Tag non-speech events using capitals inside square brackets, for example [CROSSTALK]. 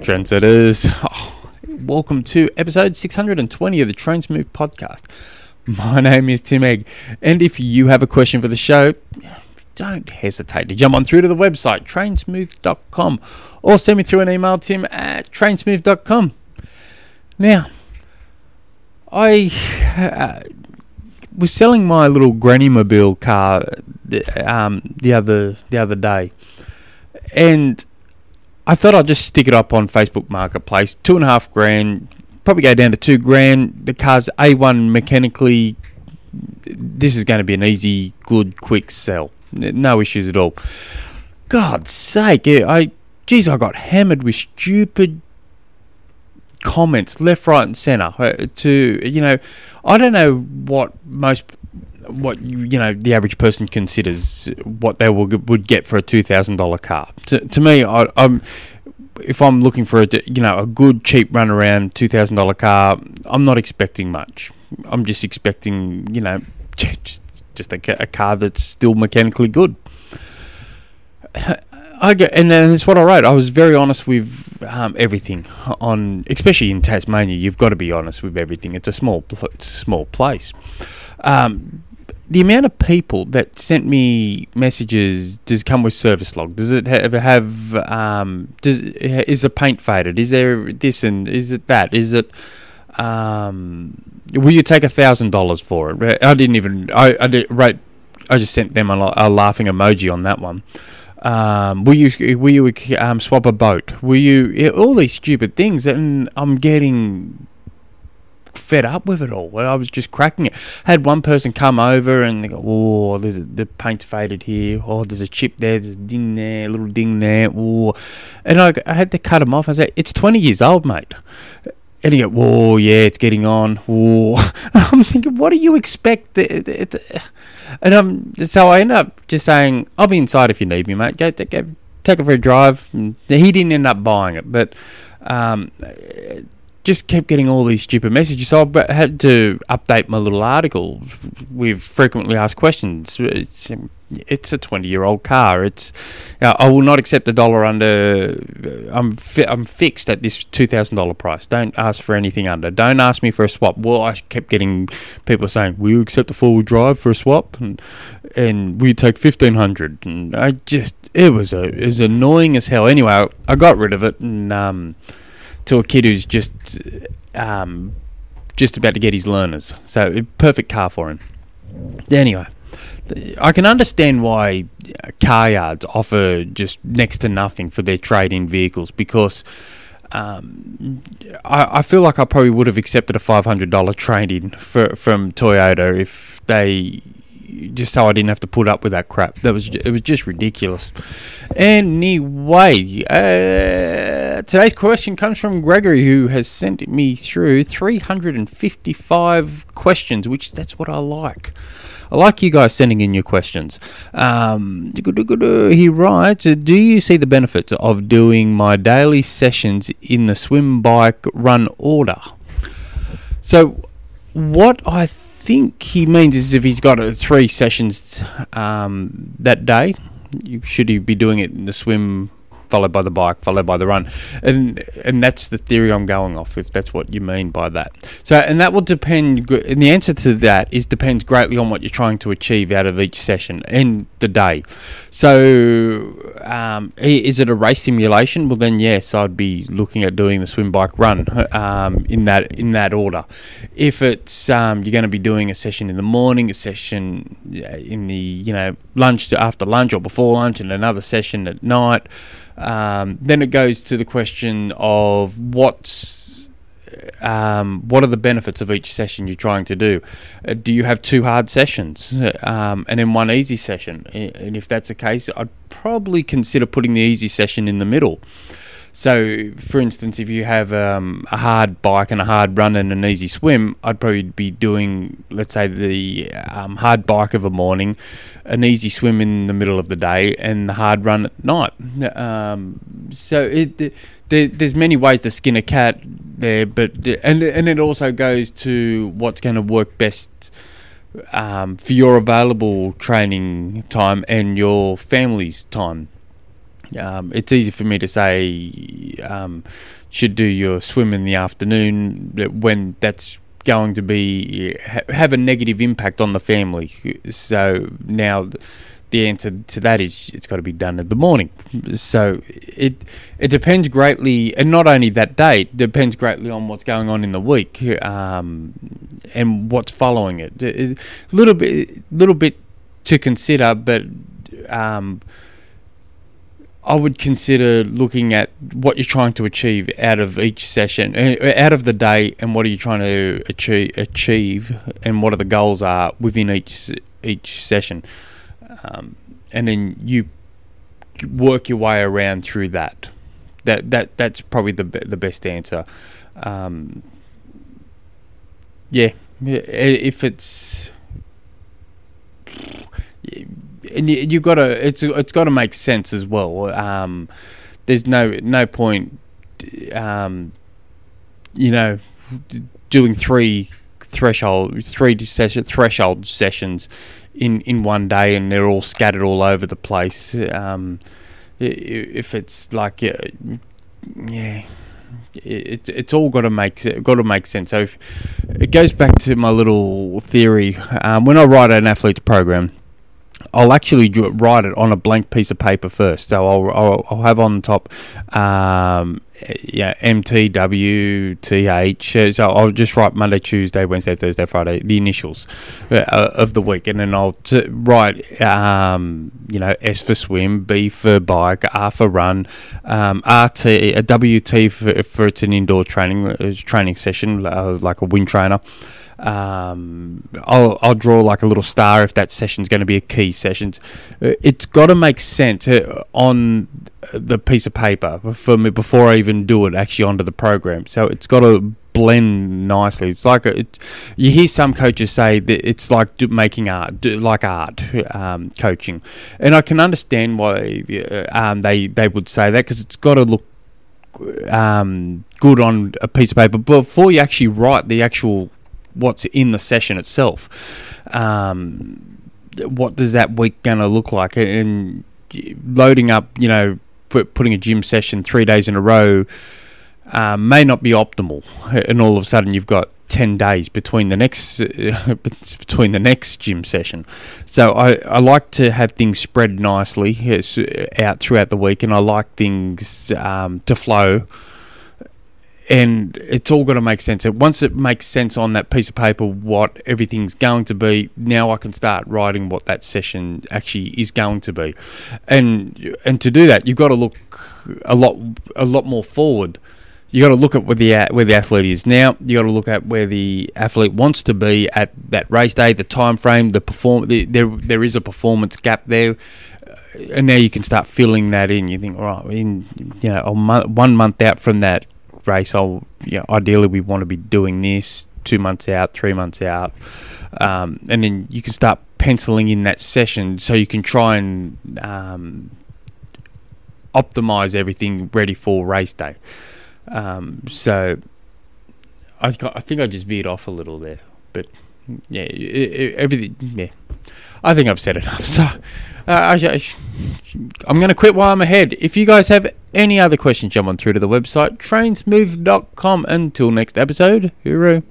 Trendsetters. Oh, welcome to episode 620 of the Train Smooth podcast. My name is Tim Egg, and if you have a question for the show, don't hesitate to jump on through to the website, trainsmooth.com, or send me through an email, tim at trainsmooth.com. Now, I uh, was selling my little granny mobile car um, the other the other day, and I thought I'd just stick it up on Facebook Marketplace. Two and a half grand, probably go down to two grand. The car's A1 mechanically. This is going to be an easy, good, quick sell. No issues at all. God's sake, I, geez, I got hammered with stupid comments left, right, and centre. Uh, to you know, I don't know what most what you know the average person considers what they will, would get for a two thousand dollar car. To, to me, I, am if I'm looking for a you know a good cheap run around two thousand dollar car, I'm not expecting much. I'm just expecting you know [LAUGHS] just just a, a car that's still mechanically good. [SIGHS] I get, and that's what I wrote. I was very honest with um, everything on, especially in Tasmania. You've got to be honest with everything. It's a small, it's a small place. Um, the amount of people that sent me messages does come with service log? Does it have, have um, does is the paint faded? Is there this and is it that? Is it um, will you take a thousand dollars for it? I didn't even I I did, right. I just sent them a, a laughing emoji on that one. Um, will you will you um, swap a boat? Will you all these stupid things? And I'm getting fed up with it all. I was just cracking it. Had one person come over and they go, "Oh, there's a, the paint's faded here. Oh, there's a chip there. There's a ding there, a little ding there." Oh, and I, I had to cut him off. I said, "It's 20 years old, mate." And he go, "Whoa, yeah, it's getting on." Whoa. [LAUGHS] I'm thinking, what do you expect? And I'm so I end up just saying, "I'll be inside if you need me, mate. Go, take, go, take it for a drive." And he didn't end up buying it, but um, just kept getting all these stupid messages. So I had to update my little article with frequently asked questions. It's, it's a 20 year old car. It's uh, I will not accept a dollar under. I'm fi- I'm fixed at this two thousand dollar price. Don't ask for anything under. Don't ask me for a swap. Well, I kept getting people saying, "Will you accept a four wheel drive for a swap?" and and we take fifteen hundred. And I just it was a it was annoying as hell. Anyway, I got rid of it and um to a kid who's just um, just about to get his learners. So perfect car for him. Anyway, I can understand why car yards offer just next to nothing for their trade-in vehicles because um, I, I, feel like I probably would have accepted a five hundred dollar trade-in for, from Toyota if they just so I didn't have to put up with that crap. That was it was just ridiculous. Anyway, uh, today's question comes from Gregory, who has sent me through 355 questions, which that's what I like. I like you guys sending in your questions. Um, he writes, "Do you see the benefits of doing my daily sessions in the swim, bike, run order?" So, what I think he means is if he's got three sessions um, that day, should he be doing it in the swim followed by the bike, followed by the run, and and that's the theory I'm going off. If that's what you mean by that, so and that will depend. And the answer to that is depends greatly on what you're trying to achieve out of each session and the day. So, um, is it a race simulation? Well, then yes, I'd be looking at doing the swim, bike, run um, in that in that order. If it's um, you're going to be doing a session in the morning, a session in the you know lunch to after lunch or before lunch, and another session at night. Um, then it goes to the question of what's um, what are the benefits of each session you're trying to do? Uh, do you have two hard sessions um, and then one easy session? And if that's the case, I'd probably consider putting the easy session in the middle. So, for instance, if you have um, a hard bike and a hard run and an easy swim, I'd probably be doing, let's say, the um, hard bike of a morning, an easy swim in the middle of the day, and the hard run at night. Um, so, it, there, there's many ways to skin a cat there, but and and it also goes to what's going to work best. Um, for your available training time and your family's time Um, it's easy for me to say um, should do your swim in the afternoon when that's going to be ha- have a negative impact on the family. So now the answer to that is it's got to be done in the morning. So it it depends greatly, and not only that it depends greatly on what's going on in the week um, and what's following it. A little bit, little bit to consider, but. Um, I would consider looking at what you're trying to achieve out of each session, uh, out of the day, and what are you trying to achieve, achieve and what are the goals are within each each session, um, and then you work your way around through that. That that that's probably the the best answer. Um, yeah, if it's and you, you got to it's it's got to make sense as well. Um, there's no no point, um, you know, doing three threshold three session threshold sessions in in one day and they're all scattered all over the place. Um, if it's like yeah, yeah it, it's all got to make got to make sense. So if, it goes back to my little theory. Um, when I write an athlete's program, I'll actually write it on a blank piece of paper first. So I'll, I'll, I'll have on top, um, yeah, MTWTH. So I'll just write Monday, Tuesday, Wednesday, Thursday, Friday, the initials uh, of the week, and then I'll t- write, um, you know, S for swim, B for bike, R for run, um, RT, a WT for, for it's an indoor training uh, training session, uh, like a wind trainer. Um, I'll, I'll draw like a little star if that session's going to be a key session. Uh, it's got to make sense uh, on the piece of paper for me before I even do it actually onto the program. So it's got to blend nicely. It's like a, it, you hear some coaches say that it's like do, making art, do, like art um, coaching, and I can understand why uh, um, they they would say that because it's got to look um, good on a piece of paper before you actually write the actual what's in the session itself. Um, what does that week going to look like? And loading up, you know, putting a gym session three days in a row uh, may not be optimal. And all of a sudden, you've got 10 days between the next [LAUGHS] between the next gym session so I, I like to have things spread nicely out throughout the week and I like things um, to flow and it's all got to make sense. Once it makes sense on that piece of paper what everything's going to be, now I can start writing what that session actually is going to be, and and to do that, you've got to look a lot a lot more forward. You got to look at where the where the athlete is now. You got to look at where the athlete wants to be at that race day, the time frame, the perform. The, there there is a performance gap there and now you can start filling that in. You think, all right, in you know, month, one month out from that race, I'll you know, ideally we want to be doing this two months out, three months out, um, and then you can start penciling in that session so you can try and um, optimize everything ready for race day. Um, so I, I think I just veered off a little there, but yeah, it, it, everything. Yeah, I think I've said enough. [LAUGHS] So uh, I, am going to quit while I'm ahead. If you guys have any other questions, jump on through to the website trainsmooth.com. Until next episode, hooroo.